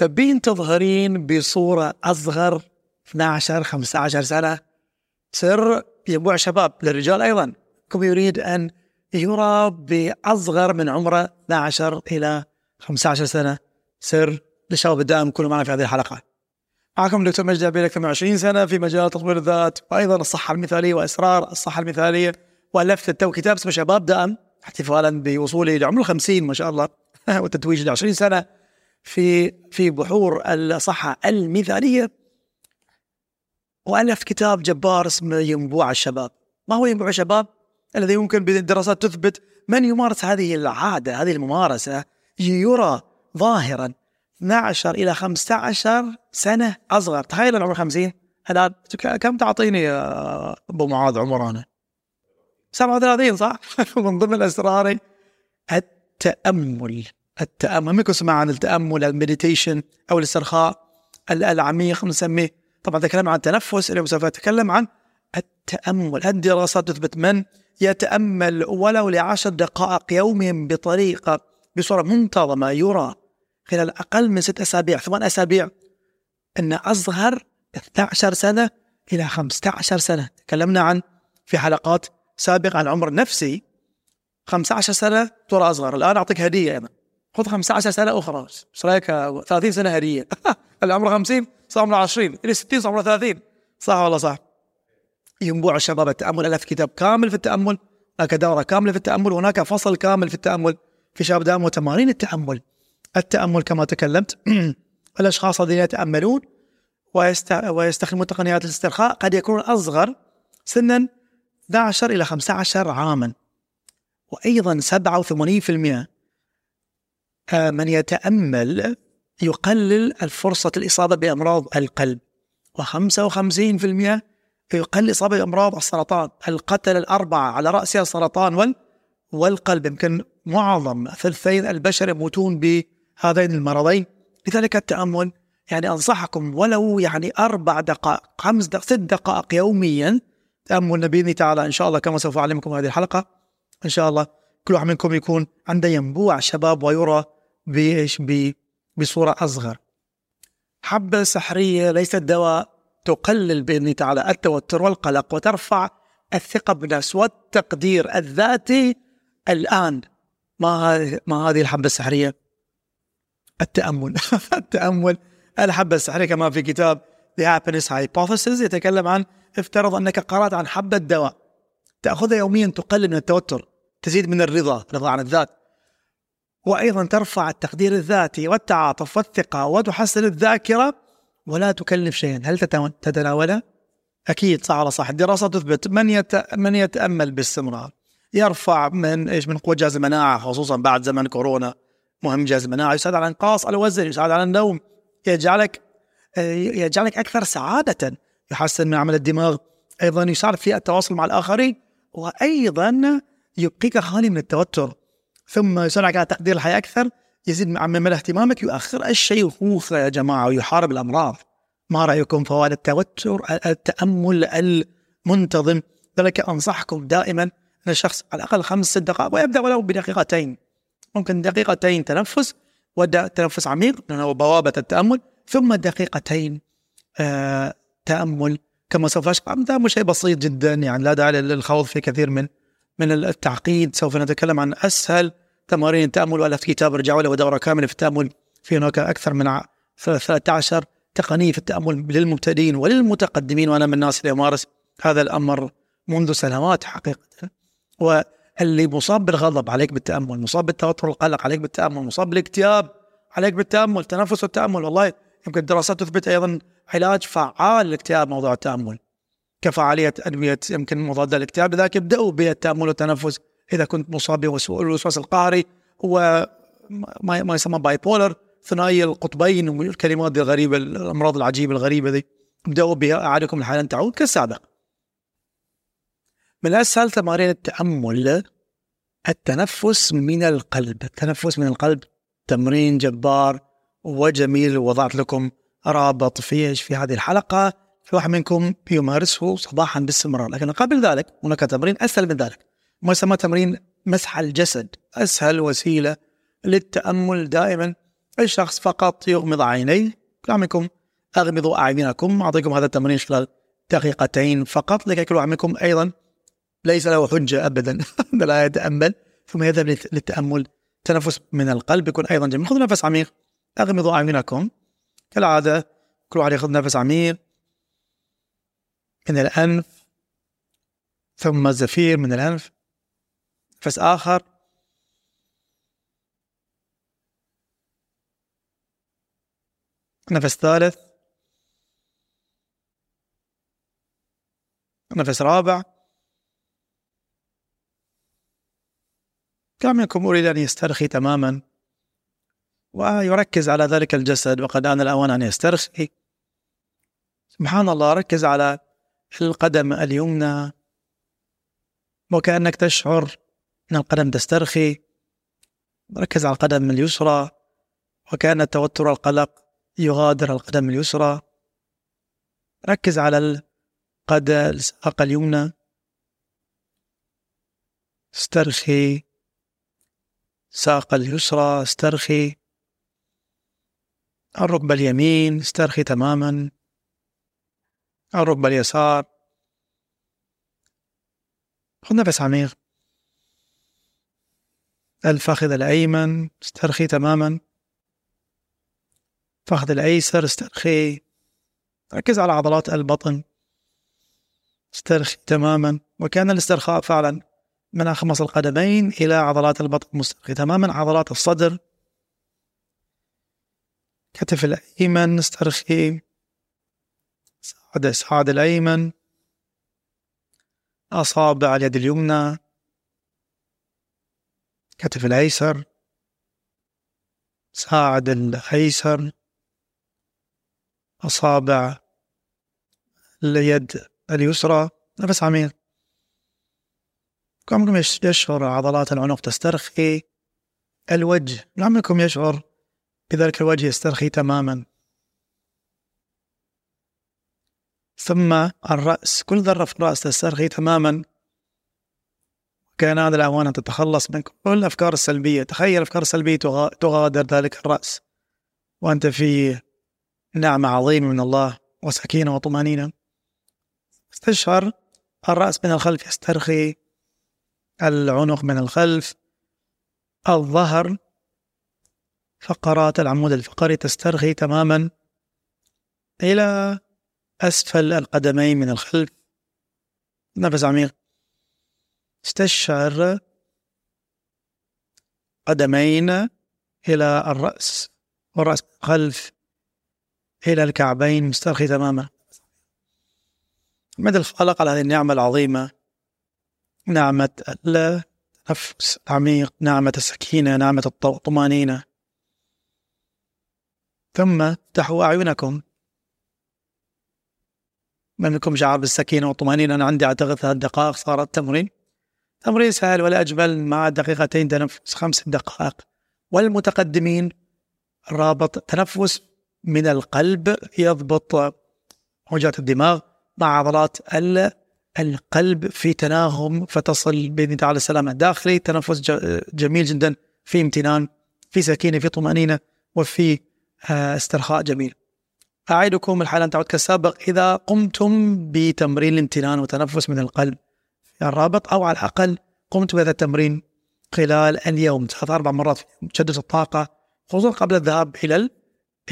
تبين تظهرين بصورة أصغر 12 15 سنة. سر ينبوع شباب للرجال أيضا. كم يريد أن يرى بأصغر من عمره 12 إلى 15 سنة؟ سر للشباب الدائم كونوا معنا في هذه الحلقة. معكم دكتور مجدي عبيد أكثر من 20 سنة في مجال تطوير الذات وأيضا الصحة المثالية وأسرار الصحة المثالية وألفت التو كتاب اسمه شباب دائم احتفالا بوصولي لعمر 50 ما شاء الله والتتويج ل 20 سنة. في في بحور الصحة المثالية وألفت كتاب جبار اسمه ينبوع الشباب. ما هو ينبوع الشباب؟ الذي يمكن بالدراسات تثبت من يمارس هذه العادة هذه الممارسة يرى ظاهرا 12 إلى 15 سنة أصغر. تخيل العمر 50 الآن كم تعطيني أبو معاذ عمر أنا؟ 37 صح؟ من ضمن الأسرار التأمل. التأمل. منكم سمع عن التأمل المديتيشن أو الاسترخاء العميق نسميه. طبعا تكلمنا عن التنفس اليوم سوف أتكلم عن التأمل. الدراسات تثبت من يتأمل ولو لعشر دقائق يوميا بطريقة بصورة منتظمة يرى خلال أقل من ست أسابيع ثمان أسابيع أن أصغر 12 سنة إلى 15 سنة. تكلمنا عن في حلقات سابقة عن العمر النفسي 15 سنة ترى أصغر. الآن أعطيك هدية أيضا. خذ 15 سنة أخرى. إيش رأيك؟ 30 سنة هدية. العمر 50 صار عمره 20 إلى 60 صار عمره 30 صح ولا صح؟ ينبوع الشباب التأمل ألف كتاب كامل في التأمل هناك دورة كاملة في التأمل وهناك فصل كامل في التأمل. في شباب دائم وتمارين التأمل التأمل كما تكلمت. الأشخاص الذين يتأملون ويست... ويستخدمون تقنيات الاسترخاء قد يكون أصغر سنا 12 إلى 15 عاما. وأيضا 87% آه، من يتأمل يقلل الفرصة الإصابة بأمراض القلب. و55% يقلل إصابة بأمراض السرطان القتل الأربعة على رأسها السرطان وال والقلب. يمكن معظم ثلثين البشر يموتون بهذين المرضين. لذلك التأمل يعني أنصحكم ولو يعني أربع دقائق خمس دقائق ست دقائق يوميا تأمل بإذن تعالى. إن شاء الله كما سوف أعلمكم هذه الحلقة. إن شاء الله كل واحد منكم يكون عنده ينبوع شباب ويرى بإيش؟ بصورة أصغر. حبة سحرية ليست دواء تقلل بإذن تعالى التوتر والقلق وترفع الثقة بالنفس والتقدير الذاتي الآن. ما ما هذه الحبة السحرية؟ التأمل. التأمل. الحبة السحرية كما في كتاب The Happiness Hypothesis يتكلم عن افترض أنك قرأت عن حبة دواء تأخذها يوميا تقلل من التوتر تزيد من الرضا رضا عن الذات. وأيضا ترفع التقدير الذاتي والتعاطف والثقة وتحسن الذاكرة ولا تكلف شيئا. هل تتناولها؟ أكيد صح ولا صح. الدراسة تثبت من, يت... من يتأمل باستمرار. يرفع من إيش من قوة جهاز المناعة خصوصا بعد زمن كورونا. مهم جهاز المناعة يساعد على إنقاص الوزن يساعد على النوم. يجعلك يجعلك أكثر سعادة. يحسن من عمل الدماغ. أيضا يساعد في التواصل مع الآخرين. وأيضا يبقيك خالي من التوتر. ثم يساعدك على تقدير الحياة أكثر يزيد من مدى اهتمامك يؤخر الشيخوخة يا جماعة ويحارب الأمراض. ما رأيكم فوائد التوتر التأمل المنتظم؟ لذلك أنصحكم دائما أن الشخص على الأقل خمس ست دقائق ويبدأ ولو بدقيقتين. ممكن دقيقتين تنفس وتنفس عميق لأنه بوابة التأمل ثم دقيقتين آه تأمل. كما سوف أشرح التأمل شيء بسيط جدا يعني لا داعي للخوض في كثير من من التعقيد سوف نتكلم عن أسهل تمارين التأمل وألفت كتاب رجعوا له دورة كاملة في التأمل. في هناك أكثر من 13 تقنية في التأمل للمبتدئين وللمتقدمين. وأنا من الناس اللي أمارس هذا الأمر منذ سنوات حقيقة. واللي مصاب بالغضب عليك بالتأمل مصاب بالتوتر والقلق عليك بالتأمل مصاب بالاكتئاب عليك بالتأمل تنفس والتأمل والله يمكن الدراسات تثبت أيضا علاج فعال للاكتئاب موضوع التأمل. كفعالية أدوية يمكن مضادة للاكتئاب لذلك ابدأوا بالتأمل والتنفس. إذا كنت مصاب بالوسواس القهري هو ما يسمى باي بولر ثنائي القطبين والكلمات دي الغريبة الأمراض العجيبة الغريبة دي. ابدأوا بها أعادكم الحالة أن تعود كالسابق. من أسهل تمارين التأمل التنفس من القلب. التنفس من القلب تمرين جبار وجميل وضعت لكم رابط في في هذه الحلقة. في واحد منكم يمارسه صباحا باستمرار. لكن قبل ذلك هناك تمرين أسهل من ذلك. ما يسمى تمرين مسح الجسد أسهل وسيلة للتأمل دائما. الشخص فقط يغمض عينيه. كل منكم أغمضوا أعينكم. أعطيكم هذا التمرين خلال دقيقتين فقط لكي كل منكم أيضا ليس له حجة أبدا. لا يتأمل. ثم يذهب للتأمل. تنفس من القلب يكون أيضا جميل. خذوا نفس عميق. أغمضوا أعينكم. كالعادة كل واحد ياخذ نفس عميق. من الأنف ثم الزفير من الأنف. نفس آخر. نفس ثالث. نفس رابع. كم منكم أريد أن يسترخي تماما؟ ويركز على ذلك الجسد وقد آن الأوان أن يسترخي. سبحان الله ركز على القدم اليمنى. وكأنك تشعر أن القدم تسترخي ركز على القدم اليسرى وكأن التوتر والقلق يغادر القدم اليسرى. ركز على القد الساق اليمنى. استرخي. ساق اليسرى استرخي. الركبة اليمين استرخي تماما. الركبة اليسار. خذ نفس عميق. الفخذ الأيمن استرخي تماما. الفخذ الأيسر استرخي. ركز على عضلات البطن. استرخي تماما. وكان الاسترخاء فعلا من أخمص القدمين إلى عضلات البطن مسترخي تماما. عضلات الصدر. كتف الأيمن استرخي. ساعد الأيمن. أصابع اليد اليمنى. كتف الأيسر ساعد الأيسر أصابع اليد اليسرى نفس عميق. كم يشعر عضلات العنق تسترخي؟ الوجه لعمكم يشعر بذلك الوجه يسترخي تماما. ثم الرأس كل ذرة في الرأس تسترخي تماما. كان هذا الأوان أن تتخلص من كل الأفكار السلبية. تخيل الأفكار السلبية تغادر ذلك الرأس. وأنت في نعمة عظيمة من الله وسكينة وطمأنينة. استشعر الرأس من الخلف يسترخي. العنق من الخلف. الظهر. فقرات العمود الفقري تسترخي تماما. إلى أسفل القدمين من الخلف. نفس عميق. استشعر قدمين إلى الرأس والرأس خلف إلى الكعبين مسترخي تماما. مدى الخالق على هذه النعمة العظيمة؟ نعمة التنفس العميق نعمة السكينة نعمة الطمأنينة. ثم افتحوا أعينكم. من منكم شعر بالسكينة والطمأنينة؟ أنا عندي أعتقد ثلاث دقائق صارت تمرين. تمرين سهل ولا أجمل مع دقيقتين تنفس خمس دقائق. والمتقدمين رابط تنفس من القلب يضبط موجات الدماغ مع عضلات القلب في تناغم فتصل بإذن تعالى السلام الداخلي تنفس جميل جدا في امتنان في سكينة في طمأنينة وفي آه، استرخاء جميل. أعيدكم الحالة أن تعود كالسابق. إذا قمتم بتمرين الامتنان والتنفس من القلب الرابط أو على الأقل قمت بهذا التمرين خلال اليوم. ثلاث أربع مرات تجدد الطاقة خصوصا قبل الذهاب إلى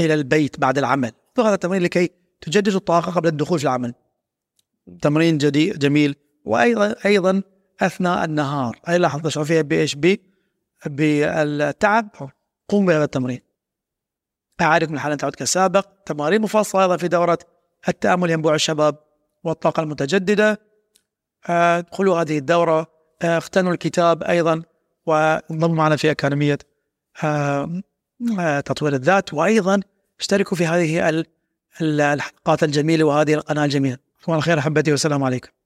إلى البيت بعد العمل. هذا التمرين لكي تجدد الطاقة قبل الدخول في العمل. تمرين جديد جميل. وأيضا أيضا أثناء النهار. أي لحظة تشعر فيها بإيش؟ بي بالتعب. قوم بهذا التمرين. أعادكم الحالة تعود كالسابق تمارين مفصلة أيضا في دورة التأمل ينبوع الشباب والطاقة المتجددة. ادخلوا هذه الدورة اختنوا الكتاب أيضا وانضموا معنا في أكاديمية تطوير الذات وأيضا اشتركوا في هذه الحلقات الجميلة وهذه القناة الجميلة. على خير أحبتي والسلام عليكم.